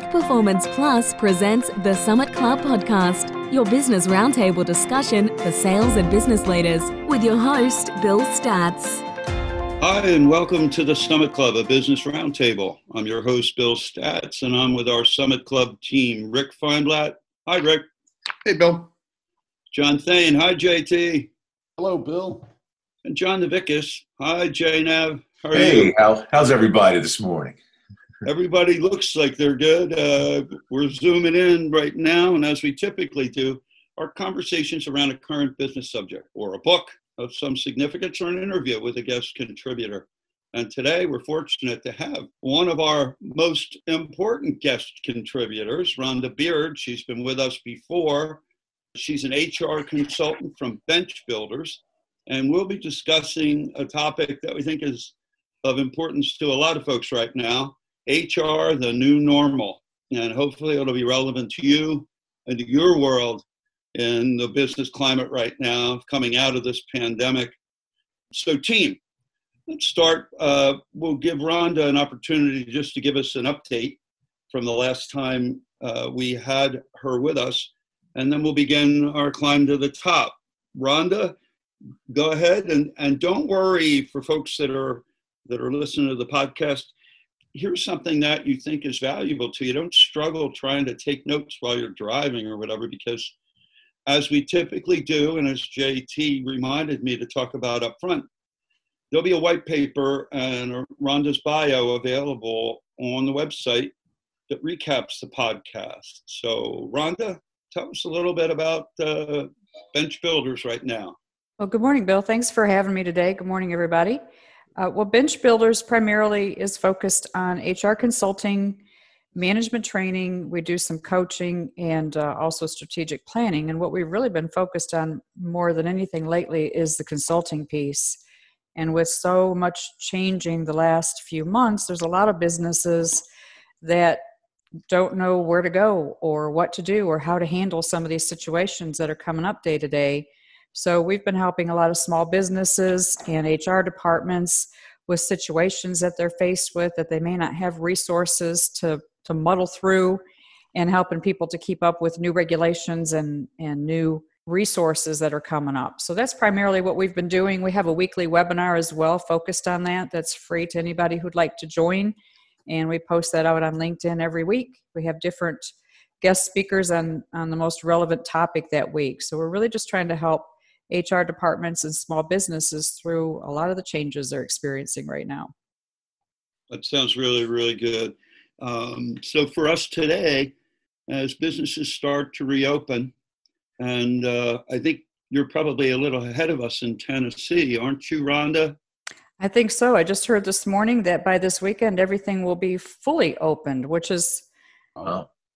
Peak Performance Plus presents the Summit Club podcast, your business roundtable discussion for sales and business leaders, with your host, Bill Statz. Hi, and welcome to the Summit Club, a business roundtable. I'm your host, Bill Statz, and I'm with our Summit Club team, Rick Feinblatt. Hi, Rick. Hey, Bill. John Thane. Hi, JT. Hello, Bill. And John Navikas. Hi, JNav. How are hey, you? How, how's everybody this morning? Everybody looks like they're good. Uh, we're zooming in right now, and as we typically do, our conversations around a current business subject or a book of some significance or an interview with a guest contributor. And today we're fortunate to have one of our most important guest contributors, Rhonda Beard. She's been with us before. She's an HR consultant from Bench Builders. And we'll be discussing a topic that we think is of importance to a lot of folks right now HR, the new normal. And hopefully it'll be relevant to you and to your world in the business climate right now coming out of this pandemic. So, team, let's start. Uh, we'll give Rhonda an opportunity just to give us an update from the last time uh, we had her with us, and then we'll begin our climb to the top. Rhonda, go ahead and, and don't worry for folks that are that are listening to the podcast here's something that you think is valuable to you. Don't struggle trying to take notes while you're driving or whatever, because as we typically do, and as JT reminded me to talk about up front, there'll be a white paper and Rhonda's bio available on the website that recaps the podcast. So, Rhonda, tell us a little bit about uh, Bench Builders right now. Well, good morning, Bill. Thanks for having me today. Good morning, everybody. Uh, well, Bench Builders primarily is focused on HR consulting, management training. We do some coaching and uh, also strategic planning. And what we've really been focused on more than anything lately is the consulting piece. And with so much changing the last few months, there's a lot of businesses that don't know where to go or what to do or how to handle some of these situations that are coming up day to day. So we've been helping a lot of small businesses and HR departments with situations that they're faced with that they may not have resources to to muddle through and helping people to keep up with new regulations and and new resources that are coming up. So that's primarily what we've been doing. We have a weekly webinar as well focused on that. That's free to anybody who'd like to join. And we post that out on LinkedIn every week. We have different guest speakers on, on the most relevant topic that week. So we're really just trying to help HR departments and small businesses through a lot of the changes they're experiencing right now. That sounds really, really good. Um, so, for us today, as businesses start to reopen, and uh, I think you're probably a little ahead of us in Tennessee, aren't you, Rhonda? I think so. I just heard this morning that by this weekend everything will be fully opened, which is,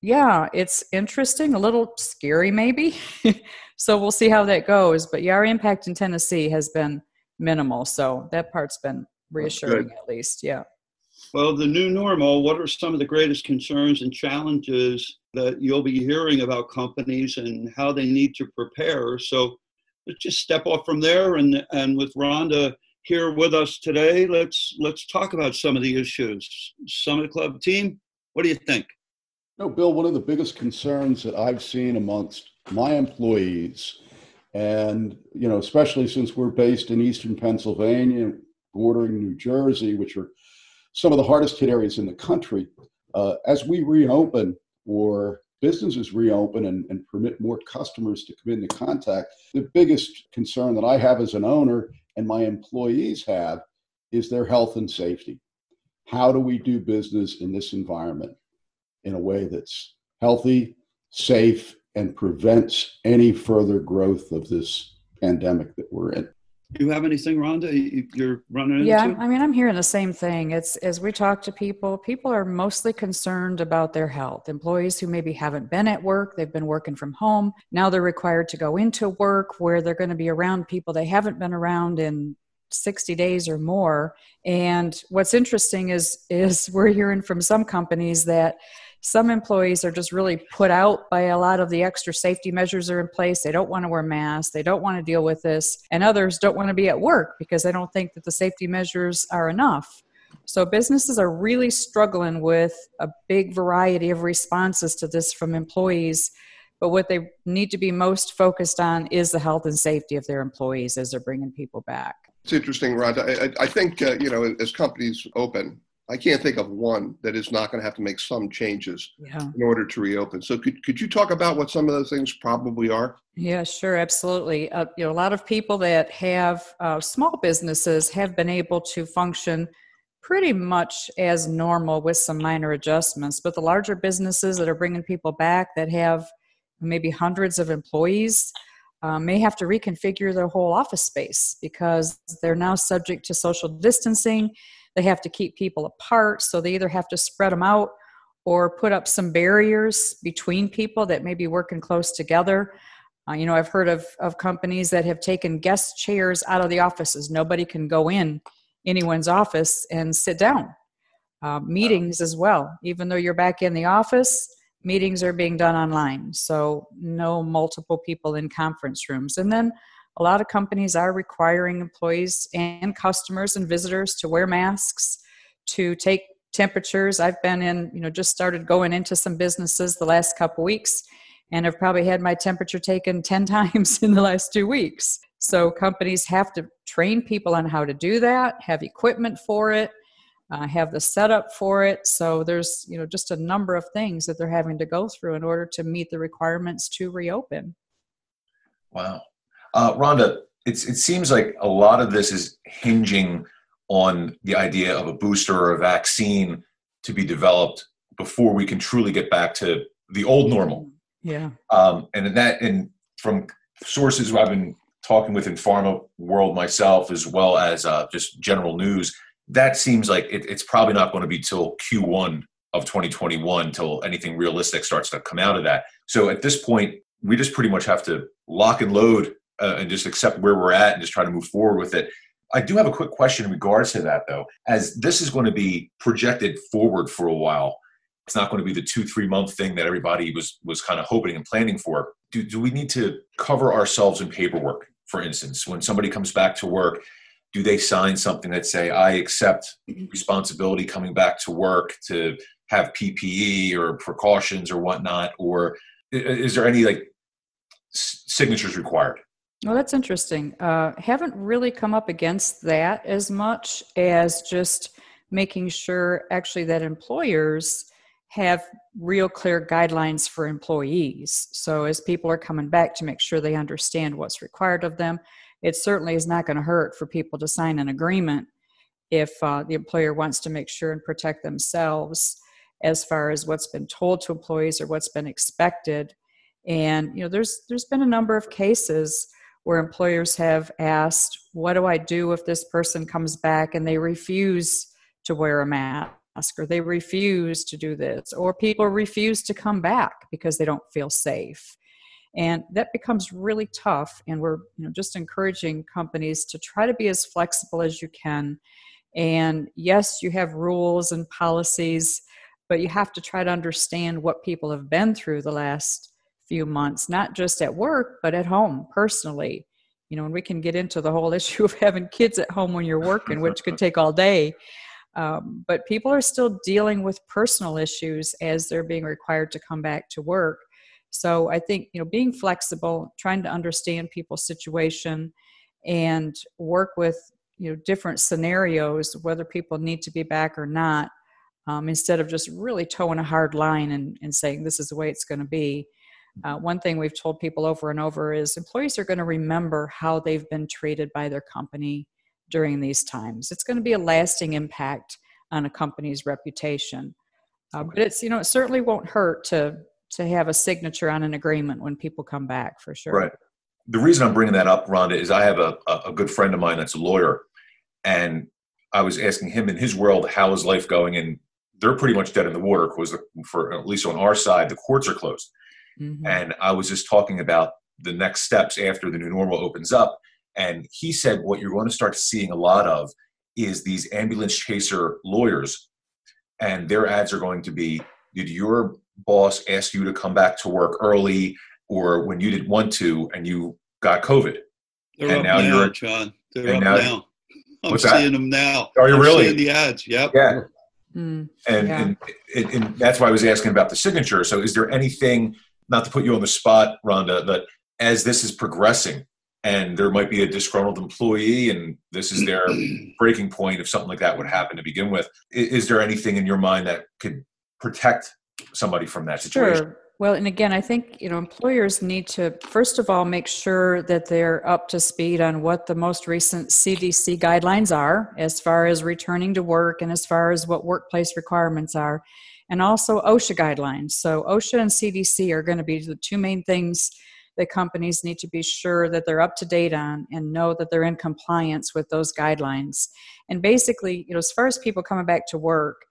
yeah, it's interesting, a little scary maybe. so we'll see how that goes. But yeah, our impact in Tennessee has been minimal. So that part's been reassuring at least. Yeah. Well, the new normal, what are some of the greatest concerns and challenges that you'll be hearing about companies and how they need to prepare? So let's just step off from there and, and with Rhonda here with us today, let's let's talk about some of the issues. Summit Club team, what do you think? No, Bill, one of the biggest concerns that I've seen amongst my employees, and you know, especially since we're based in eastern Pennsylvania, bordering New Jersey, which are some of the hardest hit areas in the country, uh, as we reopen or businesses reopen and, and permit more customers to come into contact, the biggest concern that I have as an owner and my employees have is their health and safety. How do we do business in this environment in a way that's healthy, safe, and prevents any further growth of this pandemic that we're in. Do you have anything, Rhonda? You're running into? Yeah, I mean, I'm hearing the same thing. It's as we talk to people, people are mostly concerned about their health. Employees who maybe haven't been at work, they've been working from home. Now they're required to go into work where they're going to be around people they haven't been around in 60 days or more. And what's interesting is is we're hearing from some companies that some employees are just really put out by a lot of the extra safety measures that are in place. They don't want to wear masks. They don't want to deal with this. And others don't want to be at work because they don't think that the safety measures are enough. So businesses are really struggling with a big variety of responses to this from employees. But what they need to be most focused on is the health and safety of their employees as they're bringing people back. It's interesting, Rhonda. I, I think, uh, you know, as companies open, I can't think of one that is not going to have to make some changes Yeah. in order to reopen. So could, could you talk about what some of those things probably are? Yeah, sure, absolutely. Uh, you know, a lot of people that have uh, small businesses have been able to function pretty much as normal with some minor adjustments. But the larger businesses that are bringing people back that have maybe hundreds of employees uh, may have to reconfigure their whole office space because they're now subject to social distancing. They have to keep people apart, so they either have to spread them out or put up some barriers between people that may be working close together. Uh, you know, I've heard of, of companies that have taken guest chairs out of the offices. Nobody can go in anyone's office and sit down. Uh, meetings as well. Even though you're back in the office, meetings are being done online. So, no multiple people in conference rooms. And then a lot of companies are requiring employees and customers and visitors to wear masks, to take temperatures. I've been in, you know, just started going into some businesses the last couple weeks and I've probably had my temperature taken 10 times in the last two weeks. So companies have to train people on how to do that, have equipment for it, uh, have the setup for it. So there's, you know, just a number of things that they're having to go through in order to meet the requirements to reopen. Wow. Uh, Rhonda, it's, it seems like a lot of this is hinging on the idea of a booster or a vaccine to be developed before we can truly get back to the old normal. Yeah. Um, and that, and from sources who I've been talking with in pharma world myself, as well as uh, just general news, that seems like it, it's probably not going to be till Q1 of 2021 till anything realistic starts to come out of that. So at this point, we just pretty much have to lock and load uh, and just accept where we're at and just try to move forward with it. I do have a quick question in regards to that, though, as this is going to be projected forward for a while. It's not going to be the two, three month thing that everybody was was kind of hoping and planning for. Do, do we need to cover ourselves in paperwork, for instance, when somebody comes back to work? Do they sign something that say, "I accept responsibility coming back to work to have PPE or precautions or whatnot," or is there any like signatures required? Well, that's interesting. Uh, haven't really come up against that as much as just making sure actually that employers have real clear guidelines for employees. So, as people are coming back to make sure they understand what's required of them, it certainly is not going to hurt for people to sign an agreement if uh, the employer wants to make sure and protect themselves as far as what's been told to employees or what's been expected. And you know, there's there's been a number of cases where employers have asked, "What do I do if this person comes back and they refuse to wear a mask?" or they refuse to do this, or people refuse to come back because they don't feel safe. And that becomes really tough. And we're you know, just encouraging companies to try to be as flexible as you can. And yes, you have rules and policies, but you have to try to understand what people have been through the last few months, not just at work, but at home personally. You know, and we can get into the whole issue of having kids at home when you're working, which could take all day. Um, but people are still dealing with personal issues as they're being required to come back to work. So I think you know being flexible, trying to understand people's situation, and work with you know different scenarios, whether people need to be back or not, um, instead of just really toeing a hard line and, and saying this is the way it's going to be. Uh, one thing we've told people over and over is employees are going to remember how they've been treated by their company during these times. It's going to be a lasting impact on a company's reputation. Uh, but it's you know it certainly won't hurt to to have a signature on an agreement when people come back for sure. Right. The reason I'm bringing that up, Rhonda, is I have a, a good friend of mine that's a lawyer, and I was asking him in his world how is life going, and they're pretty much dead in the water because for at least on our side the courts are closed. Mm-hmm. And I was just talking about the next steps after the new normal opens up, and he said what you're going to start seeing a lot of is these ambulance chaser lawyers, and their ads are going to be Did your boss ask you to come back to work early or when you didn't want to and you got COVID? They're and now, now, you're John. They're and up now, now. I'm What's that? seeing them now. Are you I'm really? seeing the ads. Yep. Yeah. Mm. And, Yeah. and, and, and that's why I was asking about the signature. So, is there anything, not to put you on the spot, Rhonda, but as this is progressing and there might be a disgruntled employee and this is their breaking point if something like that would happen to begin with, is there anything in your mind that could protect somebody from that situation? Sure. Well, and again, I think you know employers need to first of all make sure that they're up to speed on what the most recent CDC guidelines are as far as returning to work and as far as what workplace requirements are, and also OSHA guidelines. So OSHA and CDC are going to be the two main things that companies need to be sure that they're up to date on and know that they're in compliance with those guidelines. And basically, you know, as far as people coming back to work,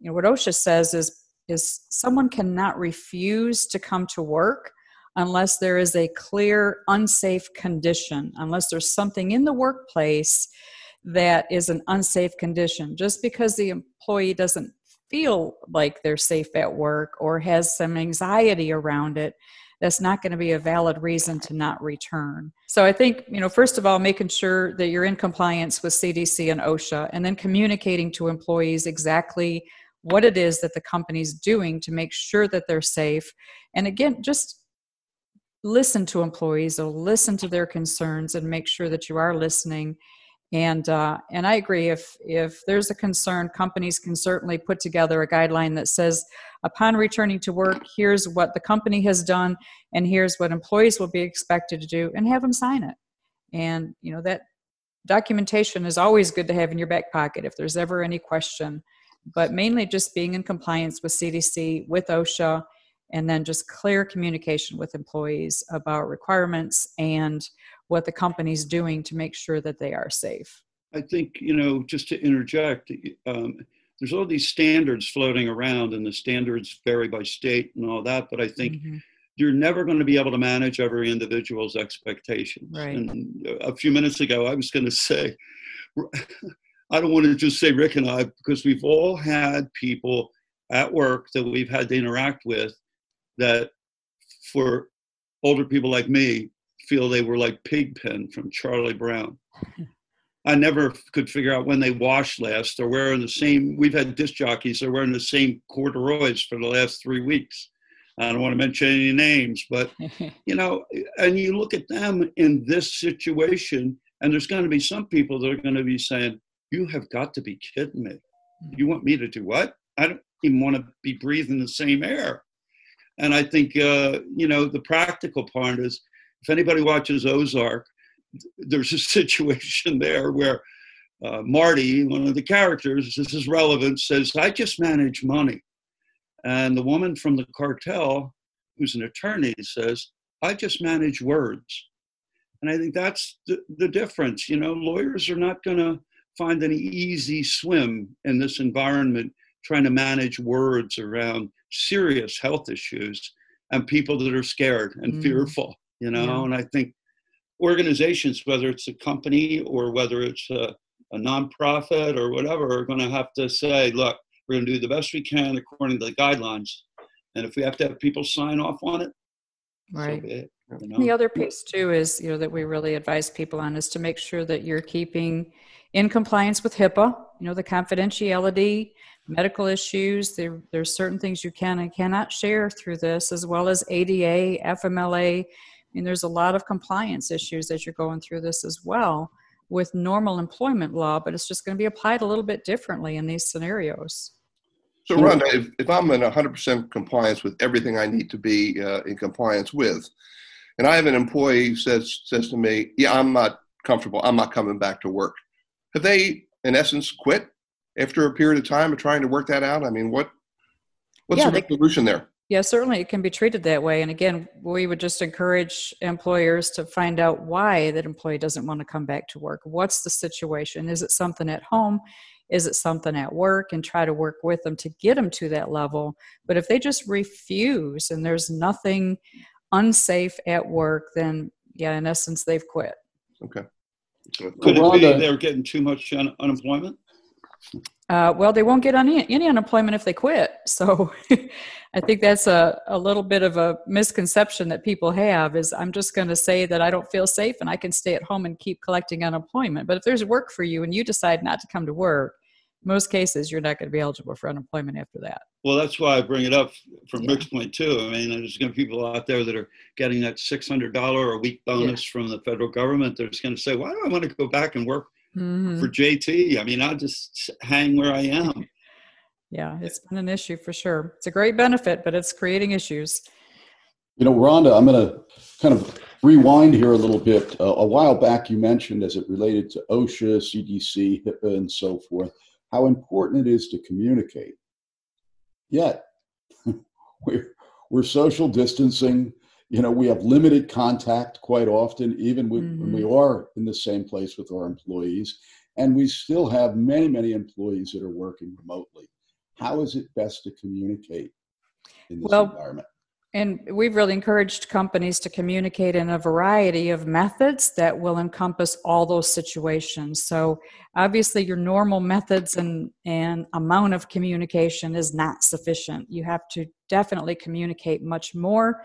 you know, what OSHA says is is someone cannot refuse to come to work unless there is a clear unsafe condition, unless there's something in the workplace that is an unsafe condition. Just because the employee doesn't feel like they're safe at work or has some anxiety around it, that's not going to be a valid reason to not return. So I think, you know, first of all, making sure that you're in compliance with CDC and OSHA and then communicating to employees exactly what it is that the company's doing to make sure that they're safe. And again, just listen to employees or listen to their concerns and make sure that you are listening. And uh, and I agree. If if there's a concern, companies can certainly put together a guideline that says, upon returning to work, here's what the company has done, and here's what employees will be expected to do, and have them sign it. And you know that documentation is always good to have in your back pocket if there's ever any question but mainly just being in compliance with CDC, with OSHA, and then just clear communication with employees about requirements and what the company's doing to make sure that they are safe. I think, you know, just to interject, um, there's all these standards floating around, and the standards vary by state and all that. But I think Mhm. you're never going to be able to manage every individual's expectations. Right. And a few minutes ago, I was going to say, I don't want to just say Rick and I, because we've all had people at work that we've had to interact with that, for older people like me, feel they were like Pigpen from Charlie Brown. I never could figure out when they washed last. They're wearing the same. We've had disc jockeys. They're wearing the same corduroys for the last three weeks. I don't want to mention any names, but you know, and you look at them in this situation, and there's going to be some people that are going to be saying, "You have got to be kidding me! You want me to do what? I don't even want to be breathing the same air." And I think uh, you know the practical part is, if anybody watches Ozark, there's a situation there where uh, Marty, one of the characters, this is relevant, says, I just manage money. And the woman from the cartel, who's an attorney, says, I just manage words. And I think that's the, the difference. You know, lawyers are not going to find any easy swim in this environment trying to manage words around serious health issues and people that are scared and Mm. fearful, you know. Yeah. And I think organizations, whether it's a company or whether it's a, a nonprofit or whatever, are going to have to say, look, we're going to do the best we can according to the guidelines. And if we have to have people sign off on it, Right. so it. You And the other piece too is, you know, that we really advise people on is to make sure that you're keeping in compliance with HIPAA, you know, the confidentiality, medical issues. There, there's certain things you can and cannot share through this, as well as ADA, FMLA. I mean, there's a lot of compliance issues as you're going through this as well with normal employment law, but it's just going to be applied a little bit differently in these scenarios. So, Rhonda, if, if I'm in 100% compliance with everything I need to be uh, in compliance with, and I have an employee who says says to me, "Yeah, I'm not comfortable. I'm not coming back to work," have they, in essence, quit after a period of time of trying to work that out? I mean, what what's Yeah, the they- resolution there? Yeah, certainly it can be treated that way. And again, we would just encourage employers to find out why that employee doesn't want to come back to work. What's the situation? Is it something at home? Is it something at work? And try to work with them to get them to that level. But if they just refuse and there's nothing unsafe at work, then yeah, in essence, they've quit. Okay. Could it be Rhonda- they're getting too much un- unemployment? Uh, well, they won't get any, any unemployment if they quit. So I think that's a, a little bit of a misconception that people have is I'm just going to say that I don't feel safe and I can stay at home and keep collecting unemployment. But if there's work for you and you decide not to come to work, most cases you're not going to be eligible for unemployment after that. Well, that's why I bring it up from yeah. Rick's point too. I mean, there's going to be people out there that are getting that $600 a week bonus yeah. from the federal government. They're just going to say, why do I want to go back and work mm-hmm. for JT? I mean, I'll just hang where I am. Yeah, it's been an issue for sure. It's a great benefit, but it's creating issues. You know, Rhonda, I'm going to kind of rewind here a little bit. Uh, a while back, you mentioned as it related to OSHA, CDC, HIPAA, and so forth, how important it is to communicate. Yet, we're, we're social distancing. You know, we have limited contact quite often, even with, mm-hmm. when we mm-hmm. are in the same place with our employees. And we still have many, many employees that are working remotely. How is it best to communicate in this well, environment? And we've really encouraged companies to communicate in a variety of methods that will encompass all those situations. So, obviously, your normal methods and, and amount of communication is not sufficient. You have to definitely communicate much more.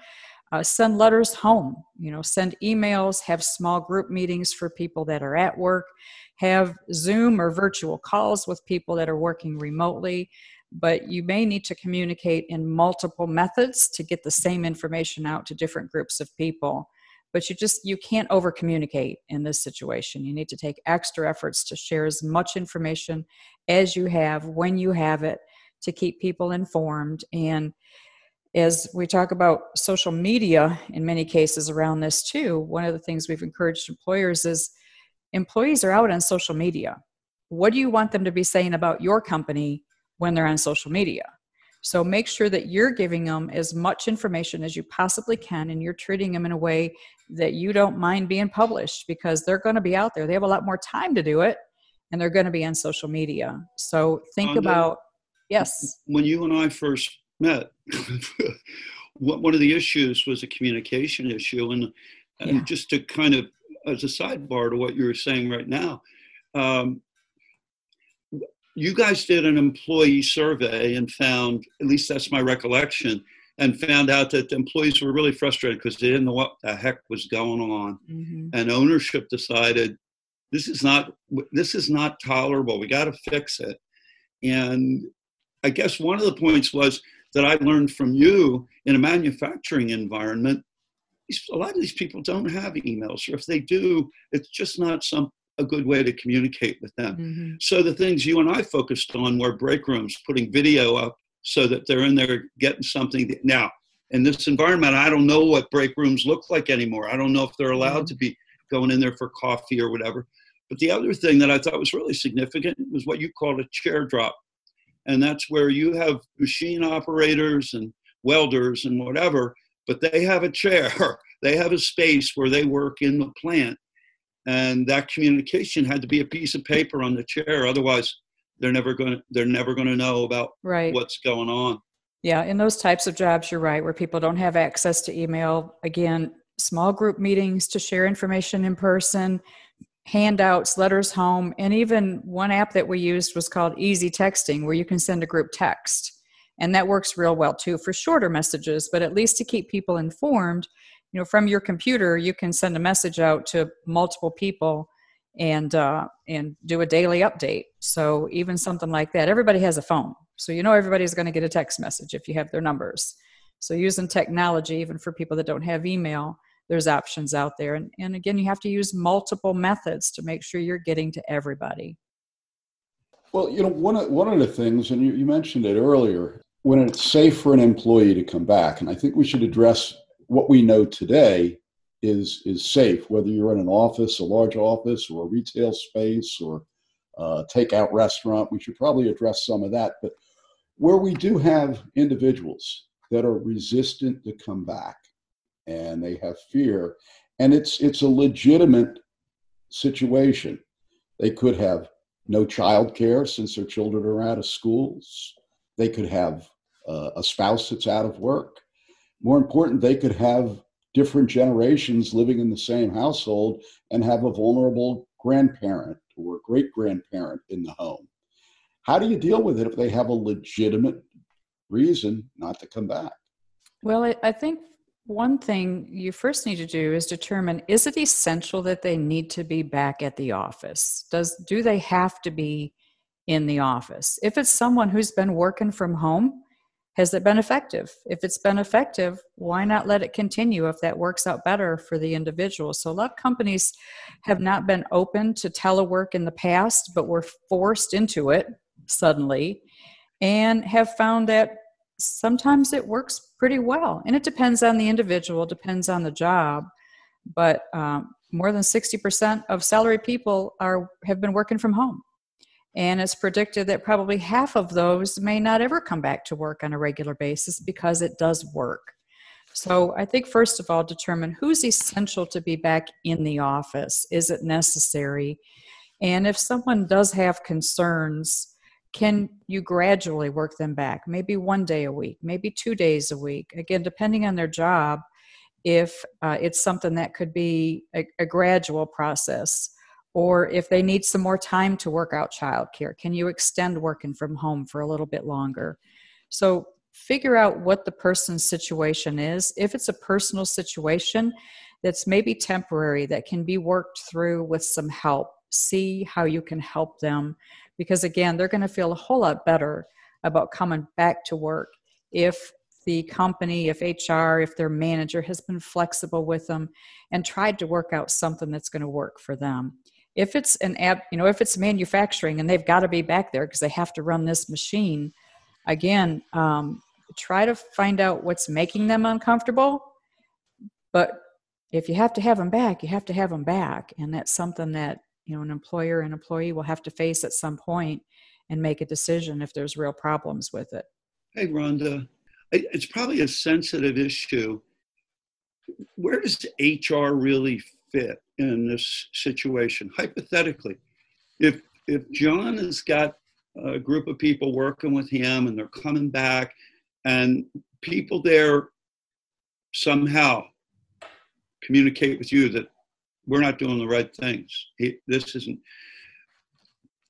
Uh, send letters home, you know, send emails, have small group meetings for people that are at work, have Zoom or virtual calls with people that are working remotely. But you may need to communicate in multiple methods to get the same information out to different groups of people. But you just you can't over communicate in this situation. You need to take extra efforts to share as much information as you have when you have it to keep people informed. And as we talk about social media in many cases around this too one of the things we've encouraged employers is employees are out on social media what do you want them to be saying about your company when they're on social media. So make sure that you're giving them as much information as you possibly can and you're treating them in a way that you don't mind being published because they're going to be out there. They have a lot more time to do it and they're going to be on social media. So think about, yes. When you and I first met, one of the issues was a communication issue. And, and yeah. just to kind of, as a sidebar to what you were saying right now, um, you guys did an employee survey and found, at least that's my recollection, and found out that the employees were really frustrated because they didn't know what the heck was going on. Mm-hmm. And ownership decided this is not this is not tolerable. We got to fix it. And I guess one of the points was that I learned from you in a manufacturing environment. A lot of these people don't have emails, or if they do, it's just not some a good way to communicate with them. Mm-hmm. So the things you and I focused on were break rooms, putting video up so that they're in there getting something. That, now, in this environment, I don't know what break rooms look like anymore. I don't know if they're allowed mm-hmm. to be going in there for coffee or whatever. But the other thing that I thought was really significant was what you called a chair drop. And that's where you have machine operators and welders and whatever, but they have a chair. They have a space where they work in the plant and that communication had to be a piece of paper on the chair otherwise they're never going to they're never going to know about right. what's going on yeah in those types of jobs you're right where people don't have access to email again small group meetings to share information in person handouts letters home and even one app that we used was called EZ Texting where you can send a group text. And that works real well too for shorter messages but at least to keep people informed you know from your computer you can send a message out to multiple people and uh, and do a daily update. So even something like that everybody has a phone so you know everybody's going to get a text message if you have their numbers. So using technology even for people that don't have email there's options out there and, and again you have to use multiple methods to make sure you're getting to everybody well you know one of, one of the things and you, you mentioned it earlier when it's safe for an employee to come back and i think we should address what we know today is is safe, whether you're in an office, a large office, or a retail space, or a takeout restaurant. We should probably address some of that. But where we do have individuals that are resistant to come back and they have fear, and it's it's a legitimate situation. They could have no child care since their children are out of schools. They could have uh, a spouse that's out of work more important, they could have different generations living in the same household and have a vulnerable grandparent or great grandparent in the home. how do you deal with it if they have a legitimate reason not to come back? Well, I, I think one thing you first need to do is determine is it essential that they need to be back at the office? Does do they have to be in the office? If it's someone who's been working from home, has it been effective? If it's been effective, why not let it continue if that works out better for the individual? So, a lot of companies have not been open to telework in the past, but were forced into it suddenly and have found that sometimes it works pretty well. And it depends on the individual, depends on the job. But um, more than 60% of salary people are have been working from home. And it's predicted that probably half of those may not ever come back to work on a regular basis because it does work. So I think, first of all, determine who's essential to be back in the office. Is it necessary? And if someone does have concerns, can you gradually work them back? Maybe one day a week maybe two days a week. Again depending on their job if uh, it's something that could be a, a, gradual process or if they need some more time to work out childcare can you extend working from home for a little bit longer? So figure out what the person's situation is. If it's a personal situation that's maybe temporary that can be worked through with some help see how you can help them because again they're going to feel a whole lot better about coming back to work if the company if hr if their manager has been flexible with them and tried to work out something that's going to work for them. If it's an app you know if it's manufacturing and they've got to be back there because they have to run this machine again um, try to find out what's making them uncomfortable but if you have to have them back you have to have them back and that's something that you know an employer and employee will have to face at some point and make a decision if there's real problems with it. Hey rhonda it's probably a sensitive issue. Where does hr really fit in this situation? Hypothetically if if john has got a group of people working with him and they're coming back and people there somehow communicate with you that we're not doing the right things. This isn't.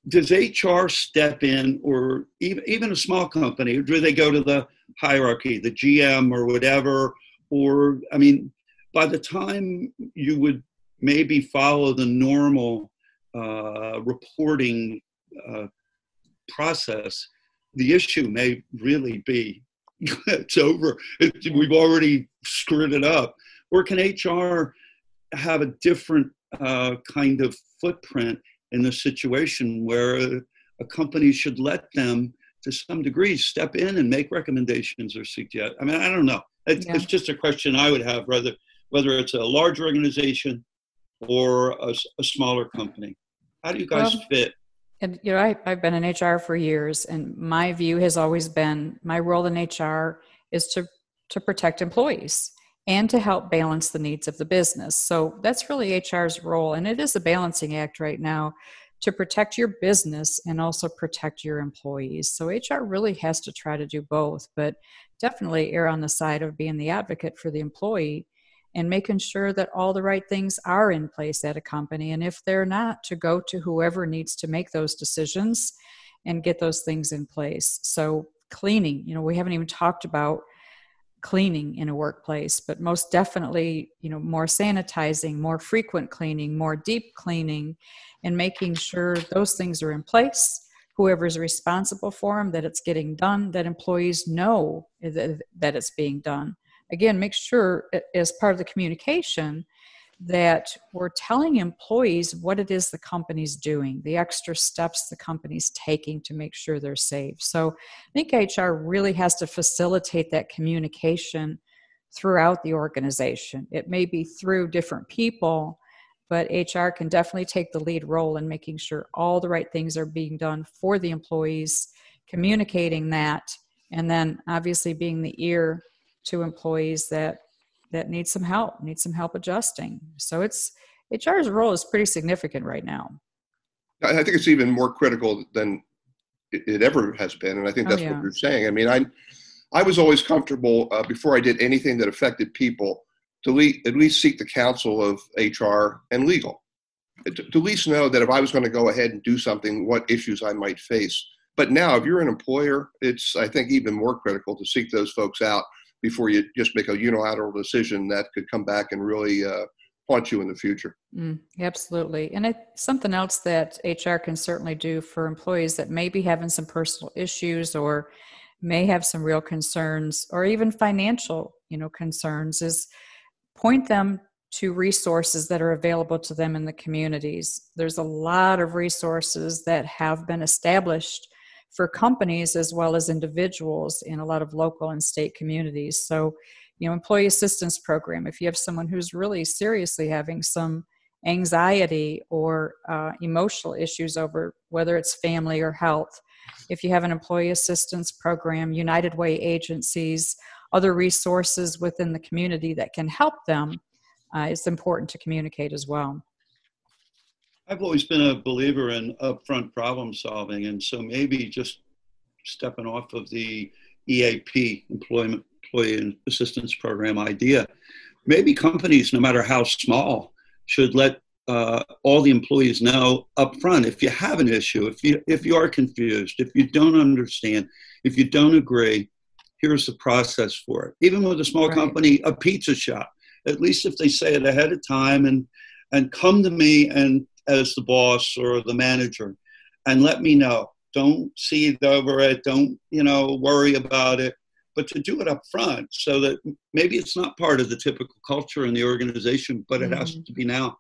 Does HR step in, or even even a small company, do they go to the hierarchy, the GM or whatever? Or I mean, by the time you would maybe follow the normal uh, reporting uh, process, the issue may really be it's over. It, we've already screwed it up. Or can HR have a different uh, kind of footprint in the situation where a, a, company should let them to some degree step in and make recommendations or suggest i mean i don't know. It, yeah. it's just a question i would have whether whether it's a large organization or a, a smaller company. How do you guys well, fit? and you know I, i've been in hr for years and my view has always been my role in hr is to to protect employees and to help balance the needs of the business. So that's really HR's role. And it is a balancing act right now to protect your business and also protect your employees. So HR really has to try to do both, but definitely err on the side of being the advocate for the employee and making sure that all the right things are in place at a company. And if they're not, to go to whoever needs to make those decisions and get those things in place. So, cleaning, you know, we haven't even talked about cleaning in a workplace but most definitely you know more sanitizing more frequent cleaning more deep cleaning and making sure those things are in place. Whoever's responsible for them that it's getting done that employees know that it's being done. Again make sure as part of the communication that we're telling employees what it is the company's doing, the extra steps the company's taking to make sure they're safe. So I think HR really has to facilitate that communication throughout the organization. It may be through different people, but HR can definitely take the lead role in making sure all the right things are being done for the employees, communicating that, and then obviously being the ear to employees that that need some help, need some help adjusting. So it's HR's role is pretty significant right now. I think it's even more critical than it, ever has been, and I think oh, that's oh, yeah. what you're saying. I mean, I I was always comfortable uh, before I did anything that affected people to le- at least seek the counsel of HR and legal, to, to at least know that if I was going to go ahead and do something, what issues I might face But now, if you're an employer, it's I think even more critical to seek those folks out before you just make a unilateral decision that could come back and really uh, haunt you in the future. Mm, absolutely. And it, something else that HR can certainly do for employees that may be having some personal issues or may have some real concerns or even financial, you know, concerns is point them to resources that are available to them in the communities. There's a lot of resources that have been established for companies as well as individuals in a lot of local and state communities. So, you know, employee assistance program, if you have someone who's really seriously having some anxiety or uh, emotional issues over whether it's family or health, if you have an employee assistance program, United Way agencies, other resources within the community that can help them, uh, it's important to communicate as well. I've always been a believer in upfront problem solving, and so maybe just stepping off of the EAP, Employment Employee Assistance Program idea, maybe companies, no matter how small, should let uh, all the employees know upfront if you have an issue, if you if you are confused, if you don't understand, if you don't agree, here's the process for it. Even with a small right. company, a pizza shop, at least if they say it ahead of time and and come to me and as the boss or the manager and let me know. Don't seethe over it. Don't, you know, worry about it. But to do it up front so that maybe it's not part of the typical culture in the organization, but it mm-hmm. has to be now.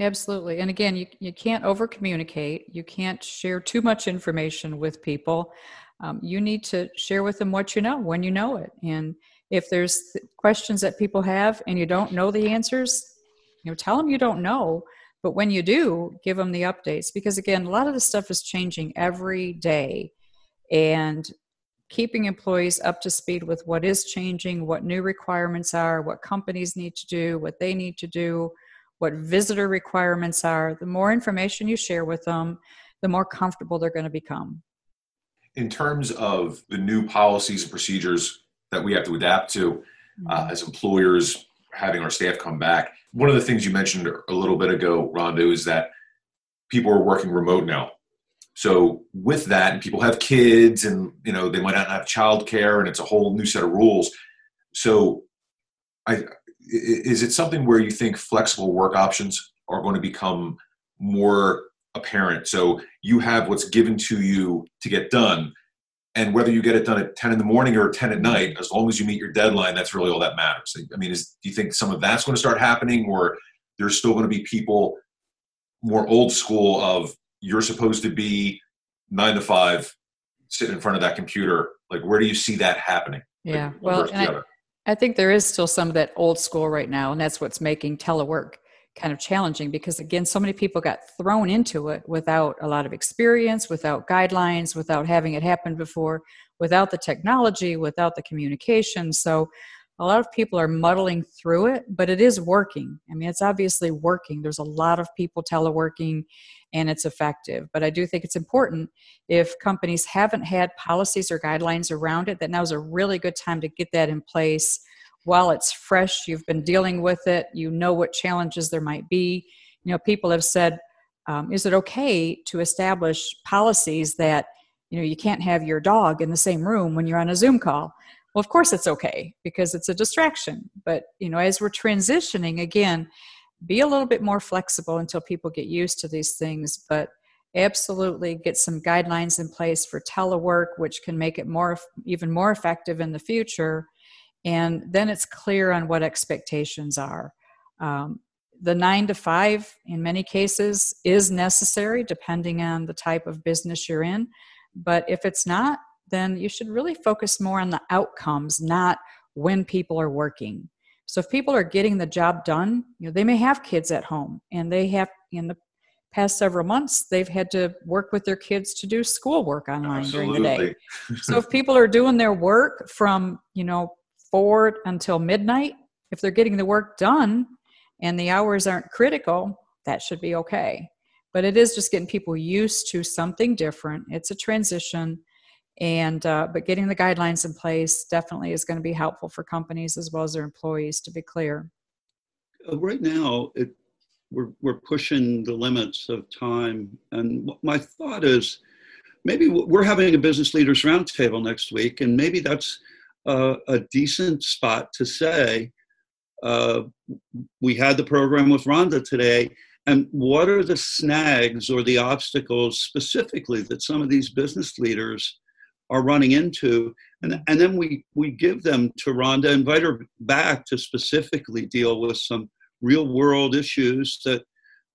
Absolutely. And again, you, you can't over communicate. You can't share too much information with people. Um, you need to share with them what you know when you know it. And if there's questions that people have and you don't know the answers, you know, tell them you don't know but when you do, give them the updates because, again, a lot of the stuff is changing every day. And keeping employees up to speed with what is changing, what new requirements are, what companies need to do, what they need to do, what visitor requirements are, the more information you share with them, the more comfortable they're going to become. In terms of the new policies and procedures that we have to adapt to uh, mm-hmm. as employers, having our staff come back, one of the things you mentioned a little bit ago, Rhonda, is that people are working remote now. So with that, and people have kids, and you know they might not have childcare, and it's a whole new set of rules. So, I is it something where you think flexible work options are going to become more apparent? So you have what's given to you to get done, and whether you get it done at 10 in the morning or 10 at mm-hmm. night as long as you meet your deadline that's really all that matters. I mean is, do you think some of that's going to start happening or there's still going to be people more old school of you're supposed to be nine to five sitting in front of that computer? Like where do you see that happening? Yeah. like, well I, I think there is still some of that old school right now and that's what's making telework kind of challenging because again so many people got thrown into it without a lot of experience without guidelines without having it happen before without the technology without the communication. So a lot of people are muddling through it but it is working. I mean it's obviously working. There's a lot of people teleworking and it's effective. But i do think it's important if companies haven't had policies or guidelines around it that now is a really good time to get that in place while it's fresh, you've been dealing with it, you know what challenges there might be. You know, people have said, um, is it okay to establish policies that, you know, you can't have your dog in the same room when you're on a Zoom call? Well, of course it's okay because it's a distraction. But, you know, as we're transitioning, again, be a little bit more flexible until people get used to these things. But absolutely get some guidelines in place for telework, which can make it more, even more effective in the future and then it's clear on what expectations are. Um, the nine to five, in many cases, is necessary depending on the type of business you're in. But if it's not, then you should really focus more on the outcomes, not when people are working. So if people are getting the job done, you know, they may have kids at home and they have in the past several months they've had to work with their kids to do schoolwork online Absolutely. during the day. so if people are doing their work from, you know, until midnight, if they're getting the work done and the hours aren't critical, that should be okay. But it is just getting people used to something different. It's a transition, and uh, but getting the guidelines in place definitely is going to be helpful for companies as well as their employees. To be clear, uh, right now it, we're we're pushing the limits of time, and my thought is maybe we're having a business leaders roundtable next week, and maybe that's uh, a decent spot to say uh, we had the program with Rhonda today, and what are the snags or the obstacles specifically that some of these business leaders are running into? And, and then we, we give them to Rhonda, invite her back to specifically deal with some real world issues that,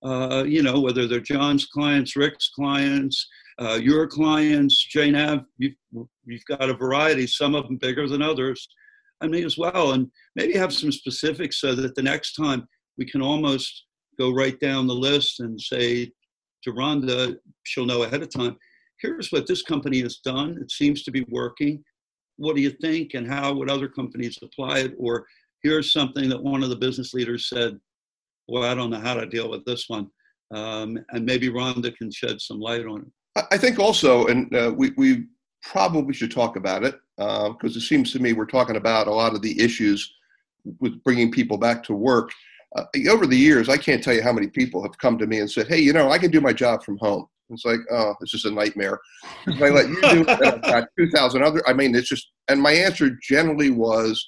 uh, you know, whether they're John's clients, Rick's clients, uh, your clients, Jane Av, you've, you've got a variety, some of them bigger than others. I mean, as well, and maybe have some specifics so that the next time we can almost go right down the list and say to Rhonda, she'll know ahead of time, here's what this company has done. It seems to be working. What do you think? And how would other companies apply it? Or here's something that one of the business leaders said, well, I don't know how to deal with this one. Um, and maybe Rhonda can shed some light on it. I think also, and uh, we, we probably should talk about it because uh, it seems to me we're talking about a lot of the issues with bringing people back to work. Uh, over the years, I can't tell you how many people have come to me and said, "Hey, you know, I can do my job from home." It's like, oh, it's just a nightmare. I let you do it, two thousand other. I mean, it's just. And my answer generally was,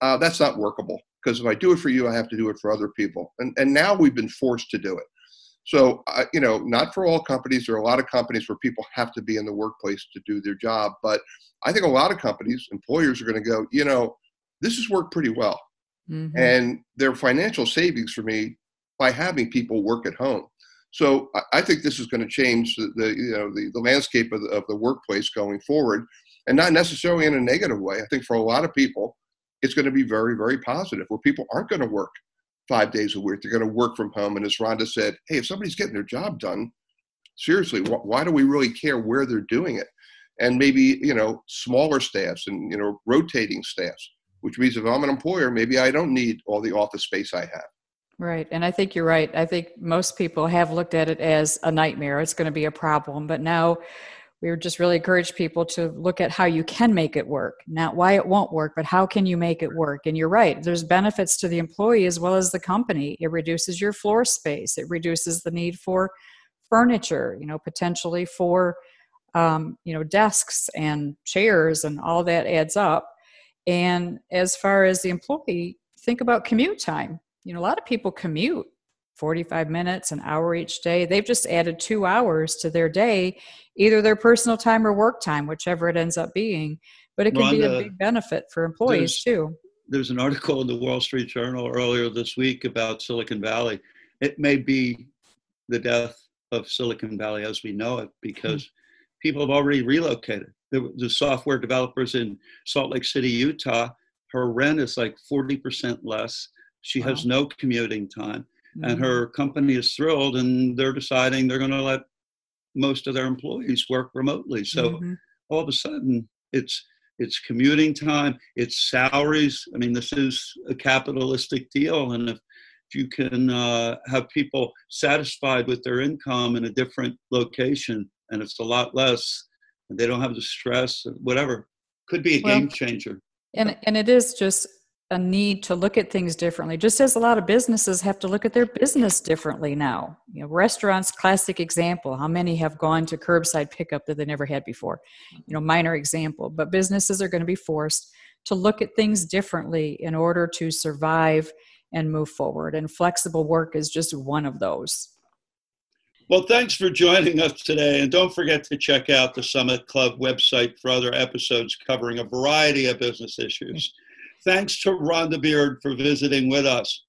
uh, "That's not workable because if I do it for you, I have to do it for other people." And and now we've been forced to do it. So, uh, you know, not for all companies. There are a lot of companies where people have to be in the workplace to do their job. But I think a lot of companies, employers are going to go, you know, this has worked pretty well. Mm-hmm. And there are financial savings for me by having people work at home. So I think this is going to change the, the you know the, the landscape of the, of the workplace going forward, and not necessarily in a negative way. I think for a lot of people, it's going to be very very positive, where people aren't going to work five days a week. They're going to work from home. And as Rhonda said, hey, if somebody's getting their job done, seriously, wh- why do we really care where they're doing it? And maybe you know smaller staffs and you know rotating staffs which means if I'm an employer, maybe I don't need all the office space I have. Right. And I think you're right. I think most people have looked at it as a nightmare. It's going to be a problem. But now we would just really encourage people to look at how you can make it work. Not why it won't work, but how can you make it work? And you're right. There's benefits to the employee as well as the company. It reduces your floor space. It reduces the need for furniture, you know, potentially for um, you know, desks and chairs and all that adds up. And as far as the employee, think about commute time. You know, a lot of people commute 45 minutes, an hour each day. They've just added two hours to their day, either their personal time or work time, whichever it ends up being. But it can Rhonda, be a big benefit for employees too. There's an article in the Wall Street Journal earlier this week about Silicon Valley. It may be the death of Silicon Valley as we know it because mm-hmm. people have already relocated the, the software developers in Salt Lake City, Utah, her rent is like 40% less. She wow. has no commuting time. Mm-hmm. And her company is thrilled and they're deciding they're going to let most of their employees work remotely. So mm-hmm. all of a sudden, it's it's commuting time, it's salaries. I mean, this is a capitalistic deal, and if, if you can uh, have people satisfied with their income in a different location, and it's a lot less and they don't have the stress, whatever. Could be a well, game changer. And and it is just a need to look at things differently just as a lot of businesses have to look at their business differently now you know restaurants classic example how many have gone to curbside pickup that they never had before you know minor example but businesses are going to be forced to look at things differently in order to survive and move forward and flexible work is just one of those well, thanks for joining us today. And don't forget to check out the Summit Club website for other episodes covering a variety of business issues. Thanks to Rhonda Beard for visiting with us.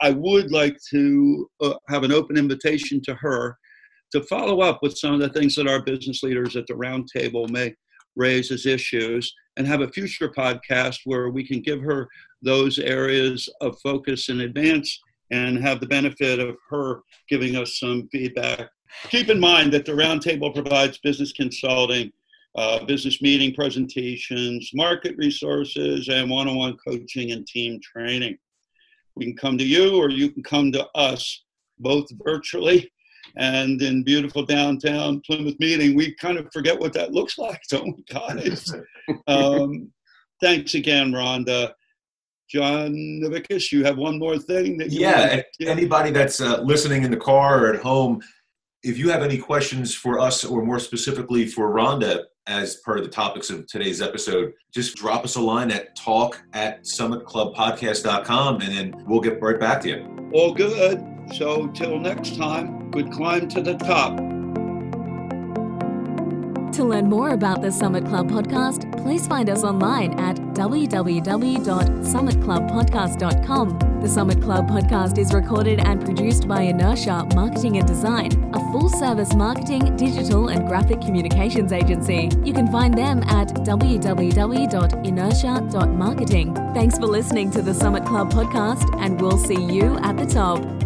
I would like to uh, have an open invitation to her to follow up with some of the things that our business leaders at the roundtable may raise as issues and have a future podcast where we can give her those areas of focus in advance and have the benefit of her giving us some feedback. Keep in mind that the roundtable provides business consulting, uh, business meeting presentations, market resources, and one on one coaching and team training. We can come to you or you can come to us, both virtually and in beautiful downtown Plymouth meeting. We kind of forget what that looks like, don't we, guys? um, thanks again, Rhonda. John Novicus, you have one more thing that yeah. Anybody that's uh, listening in the car or at home, if you have any questions for us or more specifically for Rhonda, as part of the topics of today's episode, just drop us a line at talk at summitclubpodcast.com and then we'll get right back to you. All good. So till next time, good climb to the top. To learn more about the Summit Club podcast, please find us online at www.summitclubpodcast.com. The Summit Club podcast is recorded and produced by Inertia Marketing and Design, a full service marketing, digital, and graphic communications agency. You can find them at www.inertia.marketing. Thanks for listening to the Summit Club podcast, and we'll see you at the top.